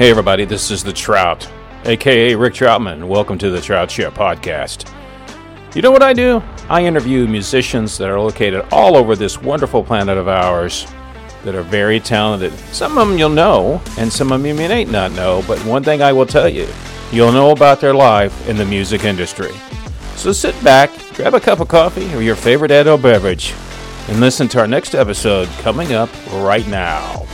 Hey, everybody, this is The Trout, aka Rick Troutman. Welcome to The Trout Show podcast. You know what I do? I interview musicians that are located all over this wonderful planet of ours that are very talented. Some of them you'll know, and some of them you may not know, but one thing I will tell you you'll know about their life in the music industry. So sit back, grab a cup of coffee or your favorite adult beverage, and listen to our next episode coming up right now.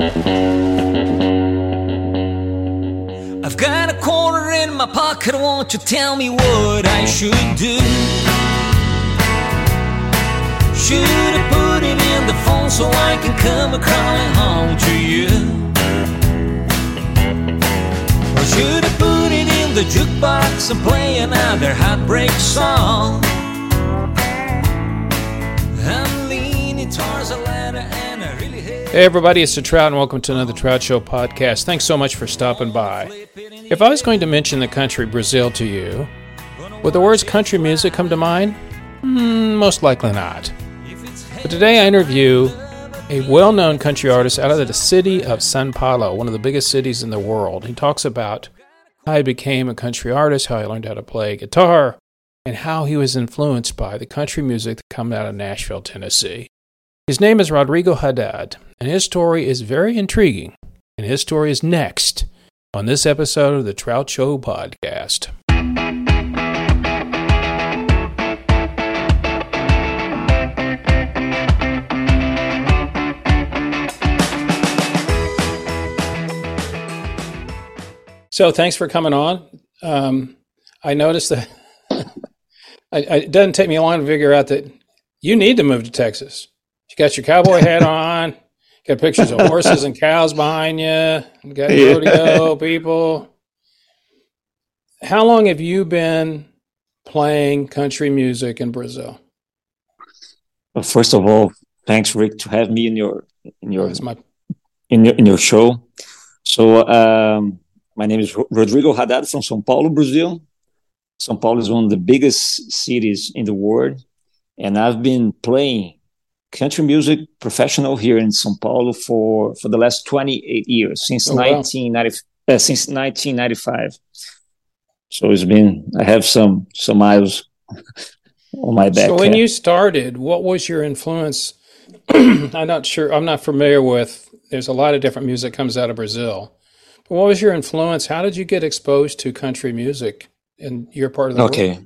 I've got a quarter in my pocket, won't you tell me what I should do? Should I put it in the phone so I can come crawling home to you? Or should I put it in the jukebox and play another heartbreak song? I'm leaning towards a Hey everybody, it's the Trout, and welcome to another Trout Show podcast. Thanks so much for stopping by. If I was going to mention the country Brazil to you, would the words country music come to mind? Hmm, most likely not. But today I interview a well known country artist out of the city of Sao Paulo, one of the biggest cities in the world. He talks about how he became a country artist, how he learned how to play guitar, and how he was influenced by the country music that comes out of Nashville, Tennessee. His name is Rodrigo Haddad, and his story is very intriguing. And his story is next on this episode of the Trout Show podcast. So, thanks for coming on. Um, I noticed that I, I, it doesn't take me long to figure out that you need to move to Texas. You got your cowboy hat on. Got pictures of horses and cows behind you. You got Yeah. rodeo people. How long have you been playing country music in Brazil? Well, first of all, thanks, Rick, to have me in your in your my in your in your show. So, um, my name is Rodrigo Haddad from São Paulo, Brazil. São Paulo is one of the biggest cities in the world, and I've been playing country music professional here in São Paulo for for the last 28 years since Oh, wow. 1990 uh, since 1995. So it's been I have some some miles on my back. So when you started, what was your influence? I'm not sure. I'm not familiar with. There's a lot of different music comes out of Brazil. But what was your influence? How did you get exposed to country music in your part of the world? Okay.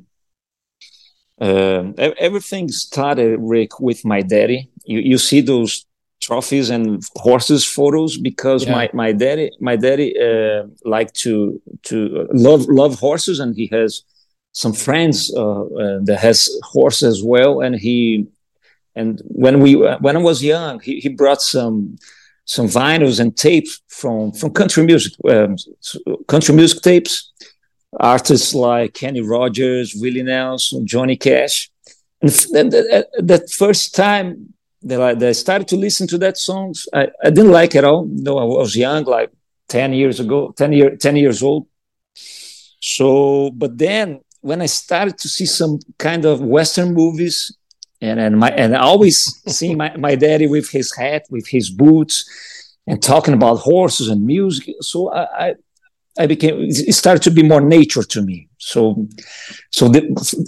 Um, everything started, Rick, with my daddy. You you see those trophies and horses photos because Yeah. my my daddy my daddy uh, liked to to love love horses and he has some friends uh, uh, that has horses as well and he and when we when I was young he, he brought some some vinyls and tapes from from country music um, country music tapes artists like Kenny Rogers, Willie Nelson, Johnny Cash. And that, that, uh, that first time that I, that I started to listen to that songs, I, I didn't like it all. No, I was young, like 10 years ago, 10, year, 10 years old. So, but then when I started to see some kind of Western movies, and and my and I always see my, my daddy with his hat, with his boots, and talking about horses and music. So I, I I became it started to be more nature to me. So so the,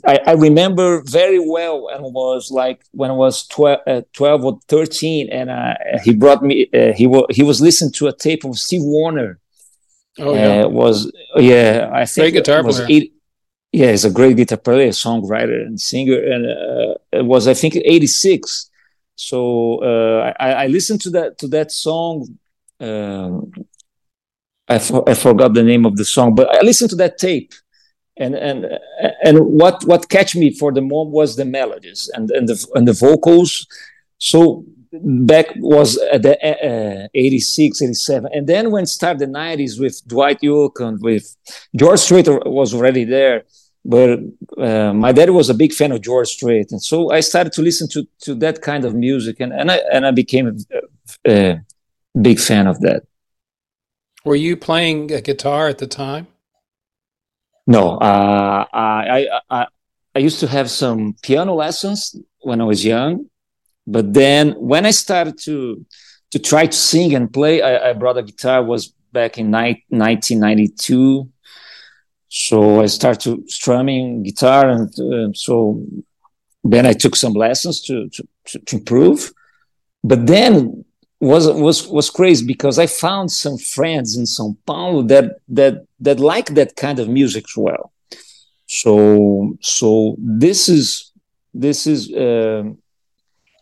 I, I remember very well I was like when I was 12, uh, 12 or 13 and uh, he brought me uh, he was he was listening to a tape of Steve Wariner Oh yeah. uh, was yeah I think Great guitar was player. eight- yeah he's a great guitar player songwriter and singer and uh, it was I think 86 so uh, I, I listened to that to that song um, I, I forgot the name of the song but I listened to that tape. And and and what what catch me for the moment was the melodies and and the and the vocals. So back was at the uh, 86 87 and then when started the 90s with dwight yoakam and with george strait was already there but uh, my dad was a big fan of george strait. And so i started to listen to to that kind of music and and i and i became a, a big fan of that Were you playing a guitar at the time? No, uh, I, I I used to have some piano lessons when I was young, but then when I started to to try to sing and play. I, I brought a guitar. Was back in ni- 1992. So I started strumming guitar, and uh, so then I took some lessons to, to, to improve. But then was was was crazy because I found some friends in São Paulo that that that like that kind of music as well. So so this is this is um,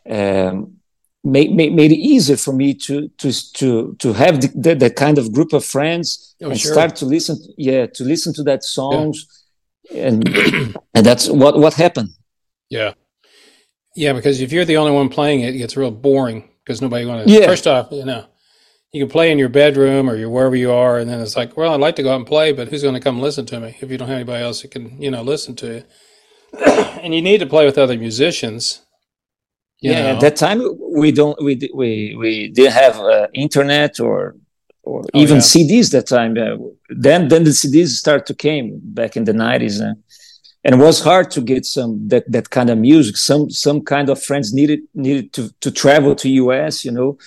um, made, made made it easier for me to to to to have the, the, the kind of group of friends Oh, and sure. start to listen yeah to listen to that songs and and that's what what happened Yeah. Yeah, because if you're the only one playing it, it gets real boring because nobody want to. Yeah. First off, you know, you can play in your bedroom or you're wherever you are, and then it's like, well, I'd like to go out and play, but who's going to come listen to me if you don't have anybody else that can, you know, listen to you? and you need to play with other musicians. yeah know. at that time we don't we we we didn't have uh, internet or or Oh, even yeah. CDs that time uh, then then the CDs start to came back in the 90s uh, and it was hard to get some that that kind of music. Some some kind of friends needed needed to to travel to US you know.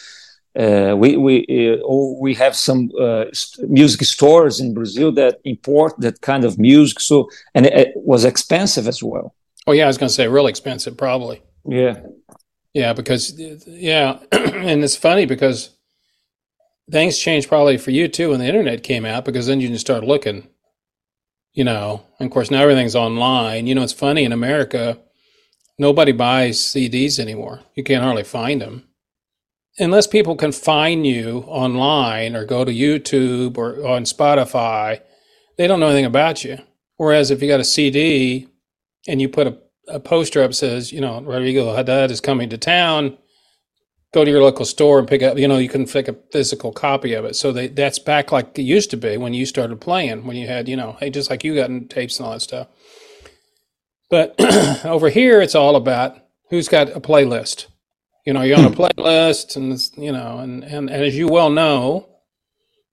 Uh, we we uh, oh, we have some uh, st- music stores in Brazil that import that kind of music. So and it, it was expensive as well. Oh yeah, I was going to say real expensive, probably. yeah. Yeah, because yeah, and it's funny because things changed probably for you too when the internet came out because then you can start looking, you know. And of course now everything's online. You know, it's funny in America, nobody buys CDs anymore. You can't hardly find them unless people can find you online or go to YouTube or on Spotify. They don't know anything about you. Whereas if you got a CD and you put a a poster up says, you know, Rodrigo Haddad is coming to town. Go to your local store and pick up. You know, you can pick a physical copy of it. So they, that's back like it used to be when you started playing. When you had, you know, hey, just like you got in tapes and all that stuff. But over here, it's all about who's got a playlist. You know, you're on a playlist, and you know, and, and and as you well know,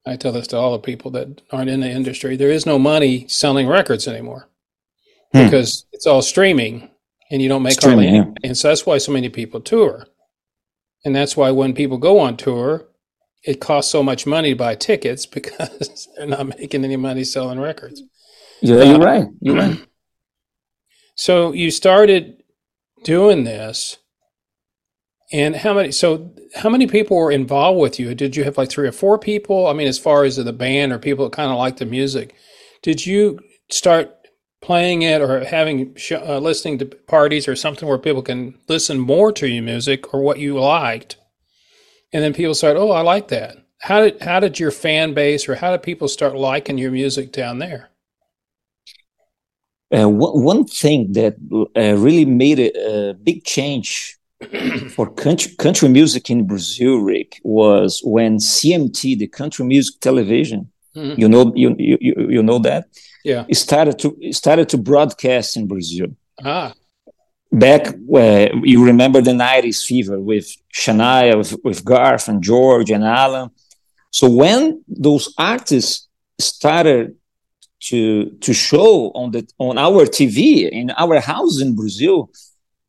I tell this to all the people that aren't in the industry. There is no money selling records anymore Hmm. because it's all streaming and you don't make hardly Streaming, any yeah. money. And so that's why so many people tour. And that's why when people go on tour, it costs so much money to buy tickets because they're not making any money selling records. yeah you're uh, right you're right So you started doing this. And how many so how many people were involved with you? Did you have like three or four people? I mean, as far as the band or people that kind of like the music, did you start playing it or having sh- uh, listening to parties or something where people can listen more to your music or what you liked, and then people start, oh, I like that. How did how did your fan base or how did people start liking your music down there? Uh, one, one thing that uh, really made a, a big change for country, country music in Brazil, Rick, was when CMT, the country music television, Mhm. you know, you you you know that, Yeah. it started to started to broadcast in Brazil. Ah. Back where you remember the '90s fever with Shania, with, with Garth and George and Alan. So when those artists started to to show on the on our TV in our house in Brazil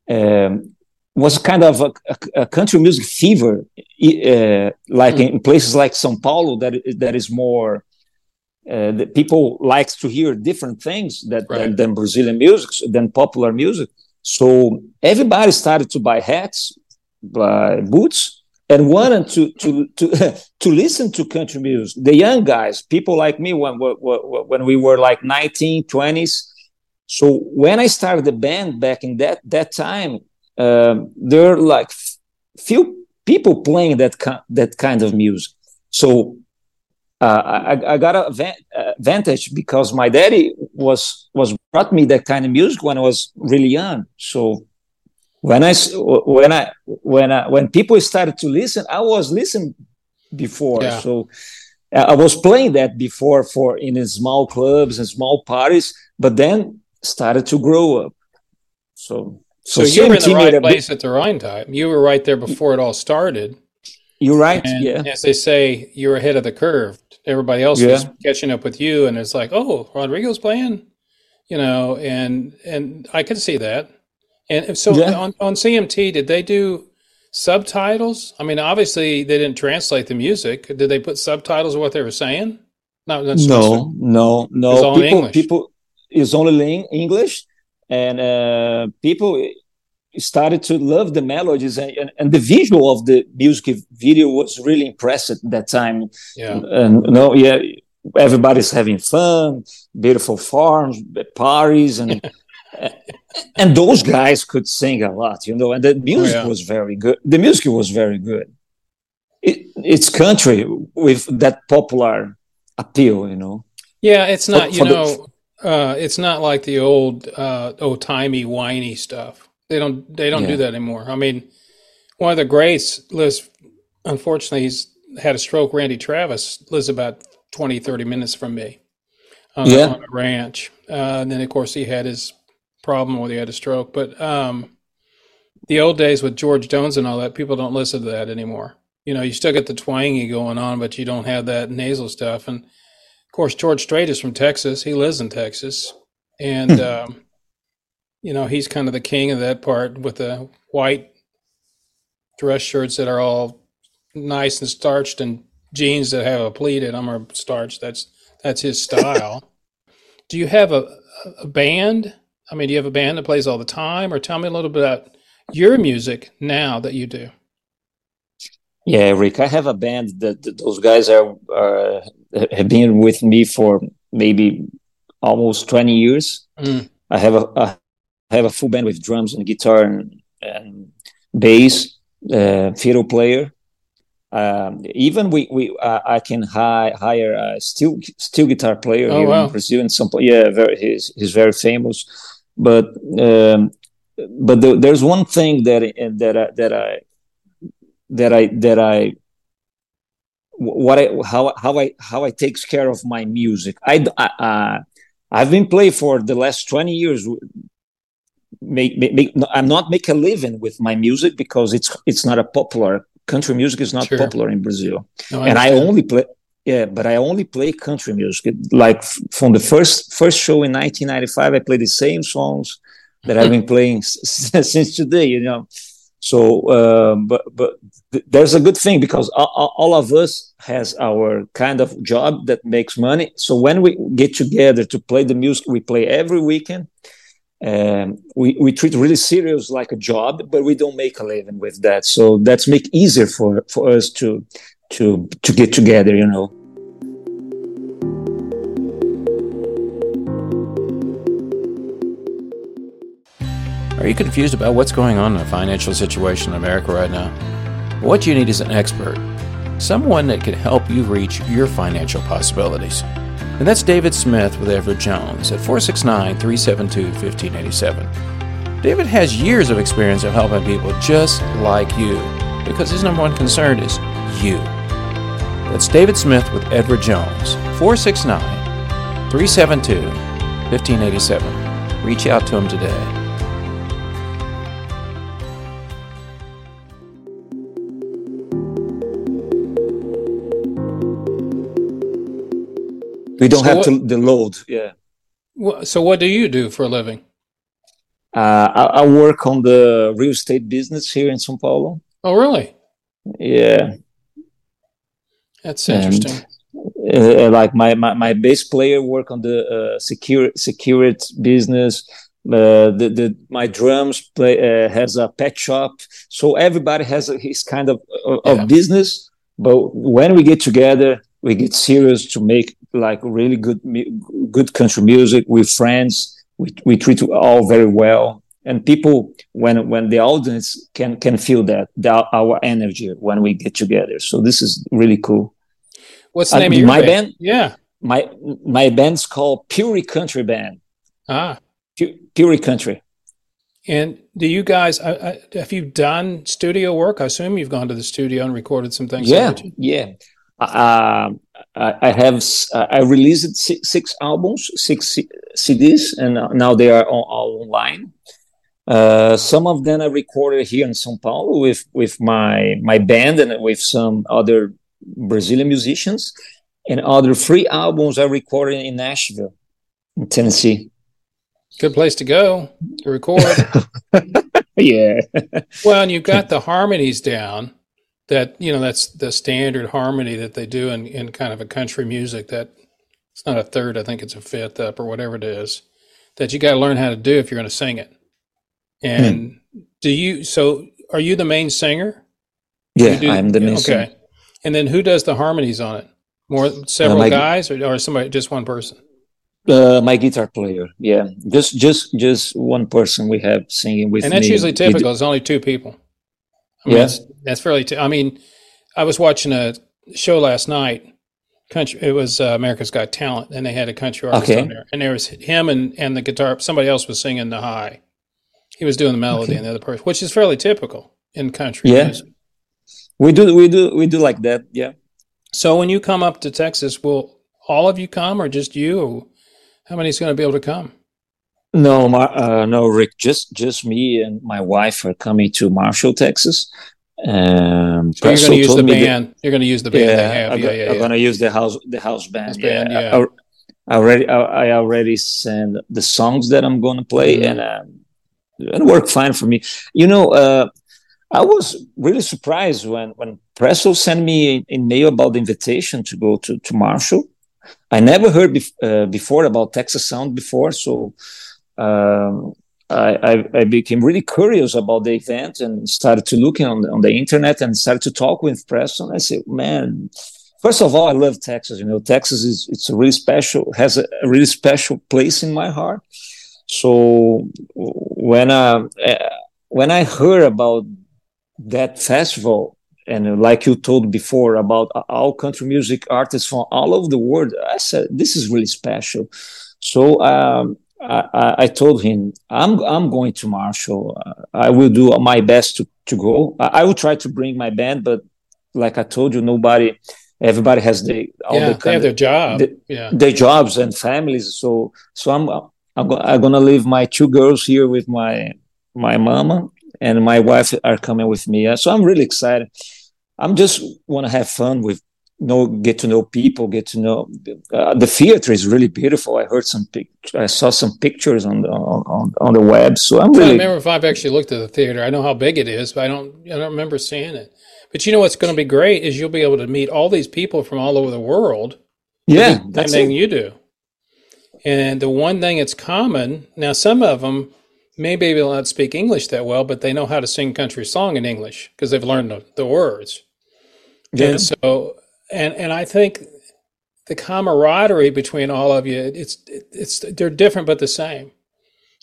um, was kind of a, a, a country music fever, uh, like in places like São Paulo that that is more. Uh, the people likes to hear different things that, Right. than, than Brazilian music, than popular music. So everybody started to buy hats, buy boots, and wanted to to to to listen to country music. The young guys, people like me, when when, when we were like 19, 20s. So when I started the band back in that that time, um, there are like few people playing that ki- that kind of music. So I, I got a uh, advantage because my daddy was was brought me that kind of music when I was really young. So when I when I when I when people started to listen, I was listening before. Yeah. So uh, I was playing that before for in small clubs and small parties, but then started to grow up. So So, you were in the right place at the right time. You were right there before it all started. You're right. And yeah. as they say, you're ahead of the curve. Everybody else Yeah. catching up with you, and it's like, oh, Rodrigo's playing, you know, and and I could see that. And so Yeah. on, on CMT, did they do subtitles? I mean, obviously they didn't translate the music. Did they put subtitles of what they were saying? No, no, no, no. People, people, it's only in English, and uh, people started to love the melodies and, and, and, the visual of the music video was really impressive at that time. Yeah. And you know, yeah, everybody's having fun, beautiful farms, parties, and and those guys could sing a lot, you know, and the music oh, yeah. was very good. The music was very good. It, it's country with that popular appeal, you know. Yeah, it's not, for, you for know, the, uh, it's not like the old, uh, old timey, whiny stuff. They don't, they don't yeah. do that anymore. I mean, one of the greats lives, unfortunately, he's had a stroke. Randy Travis lives about 20, 30 minutes from me on, yeah. on a ranch. Uh, and then, of course, he had his problem where he had a stroke. But um, the old days with George Jones and all that, people don't listen to that anymore. You know, you still get the twangy going on, but you don't have that nasal stuff. And of course, George Strait is from Texas. He lives in Texas, and hmm. um, you know he's kind of the king of that part with the white dress shirts that are all nice and starched and jeans that have a pleat in them are starched. That's that's his style. Do you have a, a band? I mean, do you have a band that plays all the time, or tell me a little bit about your music now that you do? Yeah, Rick, I have a band that, that those guys are, are, have been with me for maybe almost twenty years. Mm. I have a have a full band with drums and guitar and, and bass, uh, fiddle player. Um, even we we uh, I can hi, hire a steel steel guitar player oh, here wow. in Brazil and some yeah very he's he's very famous but um, but the, there's one thing that that I, that I that I that I what I how how I how I takes care of my music. I, I uh, I've been playing for the last twenty years. Make, make, make, I'm not make a living with my music because it's it's not a popular country music is not sure. popular in Brazil, no, I and I only play yeah, but I only play country music. Like from the first first show in 1995, I play the same songs that I've been playing since today. You know, so um, but but th- there's a good thing because all, all, of us has our kind of job that makes money. So when we get together to play the music, we play every weekend. Um, we, we treat really serious like a job, but we don't make a living with that. So that's make easier for, for us to to to get together you know Are you confused about what's going on in the financial situation in America right now? What you need is an expert, someone that can help you reach your financial possibilities. And that's David Smith with Edward Jones at 469 372 1587. David has years of experience of helping people just like you because his number one concern is you. That's David Smith with Edward Jones, 469 372 1587. Reach out to him today. We don't so have what, to the load. Yeah. So what do you do for a living? Uh, I, I, work on the real estate business here in São Paulo. Oh, really? Yeah. That's interesting. And, uh, like my, my, my bass player work on the uh, secure security business. Uh, the, the my drums play uh, has a pet shop, so everybody has a, his kind of of yeah. business. But when we get together, we get serious to make like really good good country music with friends. We we treat all very well, and people when when the audience can can feel that, that our energy when we get together. So this is really cool. What's the name uh, of your my band? band? Yeah, my my band's called Pure Country Band. Ah, Pure, Country. And do you guys uh, have you done studio work? I assume you've gone to the studio and recorded some things. Yeah, yeah. Uh, I have I released six, six, albums, six CDs, and now they are all, all online. Uh, some of them I recorded here in São Paulo with with my my band and with some other Brazilian musicians, and other three albums I recorded in Nashville, in Tennessee. Good place to go to record. yeah. well, and you've got the harmonies down. That you know, that's the standard harmony that they do in, in kind of a country music. That it's not a third, I think it's a fifth up or whatever it is. That you got to learn how to do if you're going to sing it. And hmm. do you? So, are you the main singer? Yeah, do, I'm the main. Singer. Okay, singer. and then who does the harmonies on it? More several uh, guys, or, or somebody, just one person? Uh, my guitar player, yeah, just just just one person we have singing with and that's me. usually typical. It's only two people. I mean, yeah, that's, that's fairly. T- I mean, I was watching a show last night. Country, it was uh, America's Got Talent, and they had a country artist okay. on there, and there was him and and the guitar. Somebody else was singing the high. He was doing the melody, okay. and the other person, which is fairly typical in country. Yeah, music. we do we do we do like that. Yeah. So when you come up to Texas, will all of you come, or just you? Or how many is going to be able to come? No, uh, no, Rick. Just just me and my wife are coming to Marshall, Texas. Um, so you're going to use the band. That, you're going to use the band yeah, they have. I'm, yeah, yeah, I'm going to use the house the house band. band yeah. yeah. I, I, already I, I, already sent the songs that I'm going to play, mm-hmm. and um, it worked fine for me. You know, uh, I was really surprised when when Presto sent me an email about the invitation to go to to Marshall. I never heard bef- uh, before about Texas Sound before, so um, I, I, became really curious about the event and started to look on the, on the internet and started to talk with Preston. I said, man, first of all, I love Texas. You know, Texas is it's a really special has a, a really special place in my heart. So when I uh, when I heard about that festival and like you told before about all country music artists from all over the world, I said this is really special. So um, I, I, told him I'm I'm going to Marshall. Uh, I will do my best to to go. I, I, will try to bring my band, but like I told you, nobody, everybody has the all yeah, the they have their job, the, yeah, their jobs and families. So so I'm I'm, go, I'm gonna leave my two girls here with my my mama and my wife are coming with me. So I'm really excited. I'm just want to have fun with know get to know people get to know uh, the theater is really beautiful. I heard some pic- i saw some pictures on the on, on the web so i'm really i remember if i've actually looked at the theater i know how big it is but i don't i don't remember seeing it. But you know what's going to be great is you'll be able to meet all these people from all over the world. Yeah that's thing you do. And the one thing that's common now some of them maybe they not speak english that well but they know how to sing country song in english because they've learned the, the words. Yeah. and so and and I think the camaraderie between all of you it's it's they're different but the same.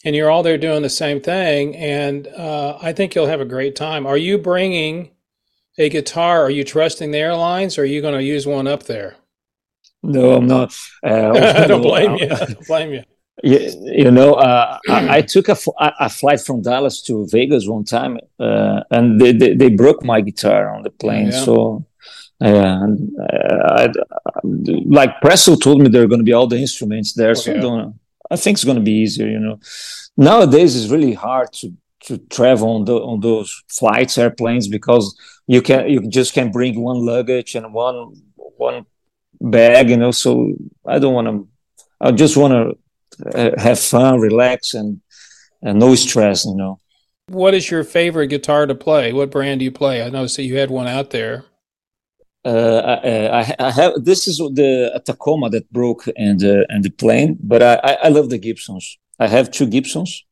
And you're all there doing the same thing and uh, i think you'll have a great time. Are you bringing a guitar? Are you trusting the airlines or are you going to use one up there? No i'm not. Uh, i don't blame you. I don't blame you. You, you know, uh, I, I, took a, a, flight from Dallas to Vegas one time, uh, and they, they, they, broke my guitar on the plane. Yeah. So and uh, like Presto told me there are going to be all the instruments there, so I, I think it's going to be easier. You know, nowadays it's really hard to to travel on the on those flights, airplanes, because you can you just can bring one luggage and one one bag. You know, so I don't want to. I just want to uh, have fun, relax, and and no stress. You know. What is your favorite guitar to play? What brand do you play? I noticed that you had one out there. Uh, I, I, have this is the Tacoma that broke and uh, and the plane, but I, I love the Gibsons. I have two Gibsons,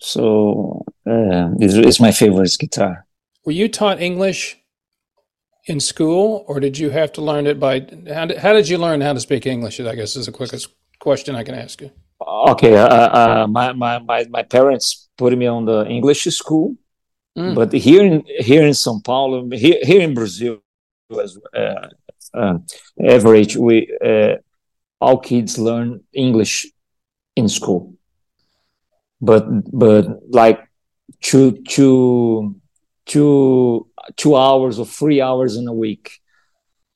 so uh, it's, it's my favorite guitar. Were you taught English in school, or did you have to learn it by? How did, how did you learn how to speak English? I guess is the quickest question I can ask you. Okay, uh, uh, my, my my my parents put me on the English school Mm. But here in here in São Paulo, here, here in Brazil, as uh, uh, average, we uh, all kids learn English in school. But but like two two two two hours or three hours in a week.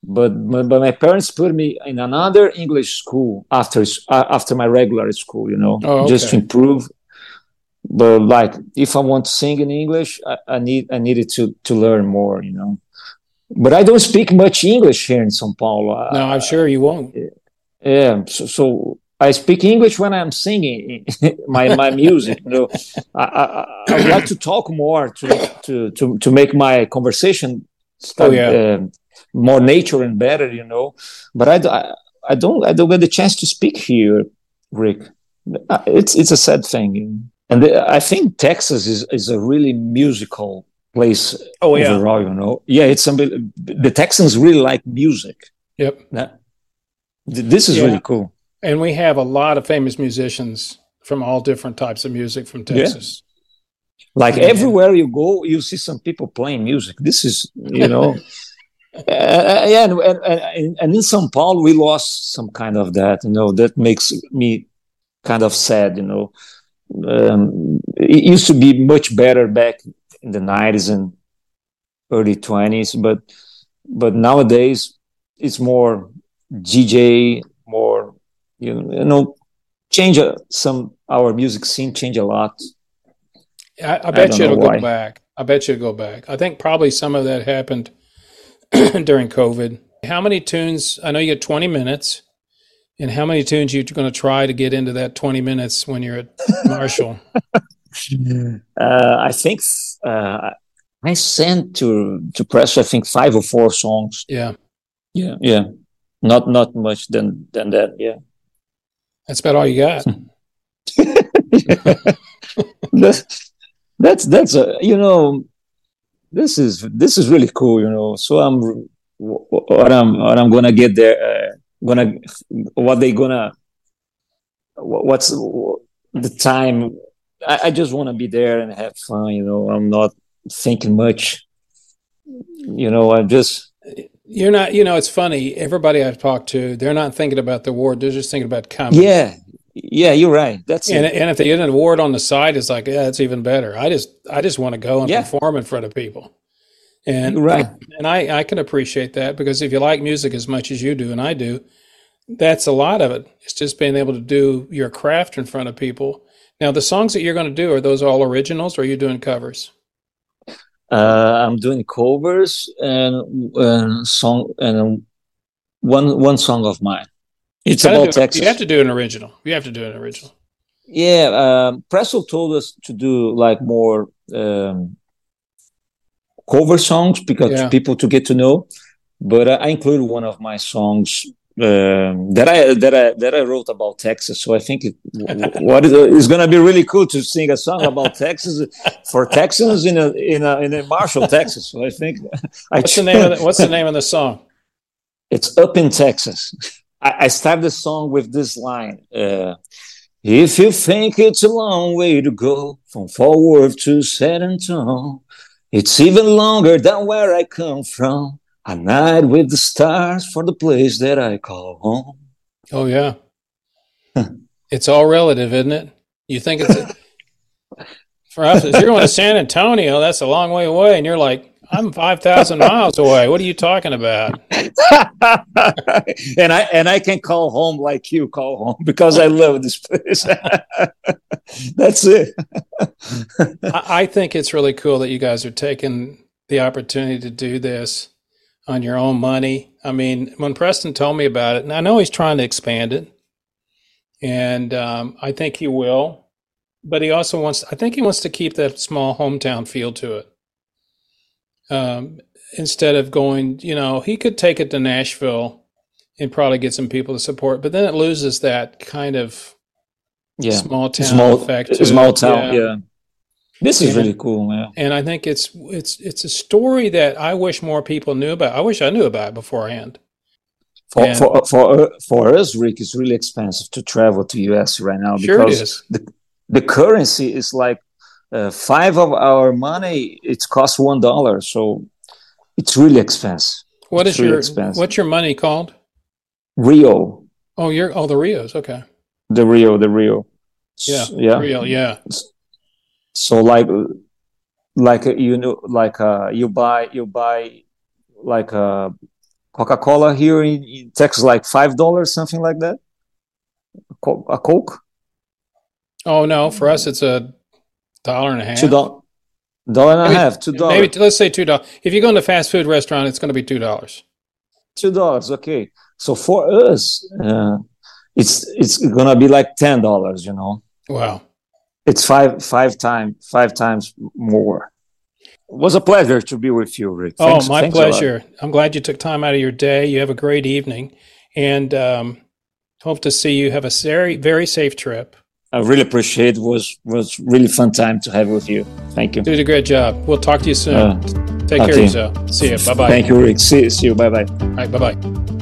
But, but my parents put me in another English school after uh, after my regular school, you know, oh, okay. just to improve but like if I want to sing in English, I, I, need I needed to to learn more, you know. But I don't speak much English here in São Paulo. No, I'm sure you won't. Yeah, so, so I speak English when I'm singing my my music. You know, I, I, I like to talk more to to to, to make my conversation start, Oh, yeah. uh, more nature and better. You know, but I I don't I don't get the chance to speak here, Rick. Uh, It's it's a sad thing, and the, I think Texas is is a really musical place Oh yeah. overall. You know, yeah, it's unbel- the Texans really like music. Yep. That- This is Yeah. really cool. And we have a lot of famous musicians from all different types of music from Texas. Yeah. Like Yeah. everywhere you go, you see some people playing music. This is, you know, uh, yeah, and, and, and, and in São Paulo, we lost some kind of that. You know, that makes me kind of sad. You know, um, it used to be much better back in the nineties and early twenties, but but nowadays it's more DJ, more you know, change uh, some our music scene change a lot. I, I bet don't you it'll know go back. I bet you it'll go back. I think probably some of that happened during COVID. How many tunes? I know you get 20 minutes. And how many tunes you going to try to get into that 20 minutes when you're at Marshall? Uh, I think uh, I sent to to press. I think five or four songs. yeah. Yeah, yeah, not not much than than that. Yeah, That's about all you got. that's that's that's a you know this is this is really cool. You know, so I'm what I'm what I'm gonna get there. Uh, gonna what they gonna what's the time I, I just want to be there and have fun. You know, I'm not thinking much. You know, I'm just You're not, you know, it's funny. Everybody I've talked to, they're not thinking about the award. They're just thinking about comedy. yeah, yeah. You're right. That's And, it. and if they get an award on the side, it's like, yeah, it's even better. I just, I just want to go and Yeah. perform in front of people. And right. and I, I can appreciate that because if you like music as much as you do and I do, that's a lot of it. It's just being able to do your craft in front of people. Now, the songs that you're going to do are those all originals, or are you doing covers? Uh, I'm doing covers and uh, song and one one song of mine. It's about do- Texas. You have to do an original. You have to do an original. Yeah, um, Presto told us to do like more um, cover songs because Yeah. people to get to know. But I included one of my songs um, that I that I that I wrote about Texas. So I think it, what is is going to be really cool to sing a song about Texas for Texans in a in a in a Marshall, Texas. So I think I What's the name of the, What's the name of the song? it's up in Texas. I, I start the song with this line. Uh, if you think it's a long way to go from Fort Worth to San Antonio, it's even longer than where I come from. A night with the stars for the place that I call home. Oh yeah, it's all relative, isn't it? You think it's a, for us? If you're going to San Antonio, that's a long way away, and you're like, I'm five thousand miles away. What are you talking about? and I and I can call home like you call home because I love this place. That's it. I, I think it's really cool that you guys are taking the opportunity to do this on your own money. I mean, when Preston told me about it, and I know he's trying to expand it, and um, I think he will, but he also wants, I think he wants to keep that small hometown feel to it. Um, instead of going, you know, he could take it to Nashville and probably get some people to support, but then it loses that kind of Yeah. small town small effect. to small it. town. Yeah. This is Yeah. really cool, man. and I think it's it's it's a story that I wish more people knew about. I wish I knew about it beforehand. For, And- for for for us, Rick, it's really expensive to travel to US right now Sure, because the the currency is like uh, five of our money. It costs one dollar, so it's really expensive. What it's is really your expensive. what's your money called? Rio, Oh, you're oh the Rios. Okay, the Rio, the Rio. yeah, yeah. Rio. Yeah, So like, like uh, you know, like uh, you buy you buy like uh, Coca Cola here in, in Texas, like five dollars, something like that. A Coke. Oh no, for us it's a dollar and a half. two dollars, dollar and a half, two dollars, Maybe let's say two dollars. If you go in a fast food restaurant, it's going to be two dollars. two dollars. Okay, so for us, uh, it's it's gonna be like ten dollars. You know, Wow. it's five five time five times more. It was a pleasure to be with you, Rick. Thanks- oh, my thanks pleasure. I'm glad you took time out of your day. You have a great evening, and um, hope to see you have a very very safe trip. I really appreciate. It was was really fun time to have with you. Thank you. Did a great job. We'll talk to you soon. Uh, Take care of yourself. See you. Bye bye. Thank you, Rick. See, see you. Bye bye. Bye bye.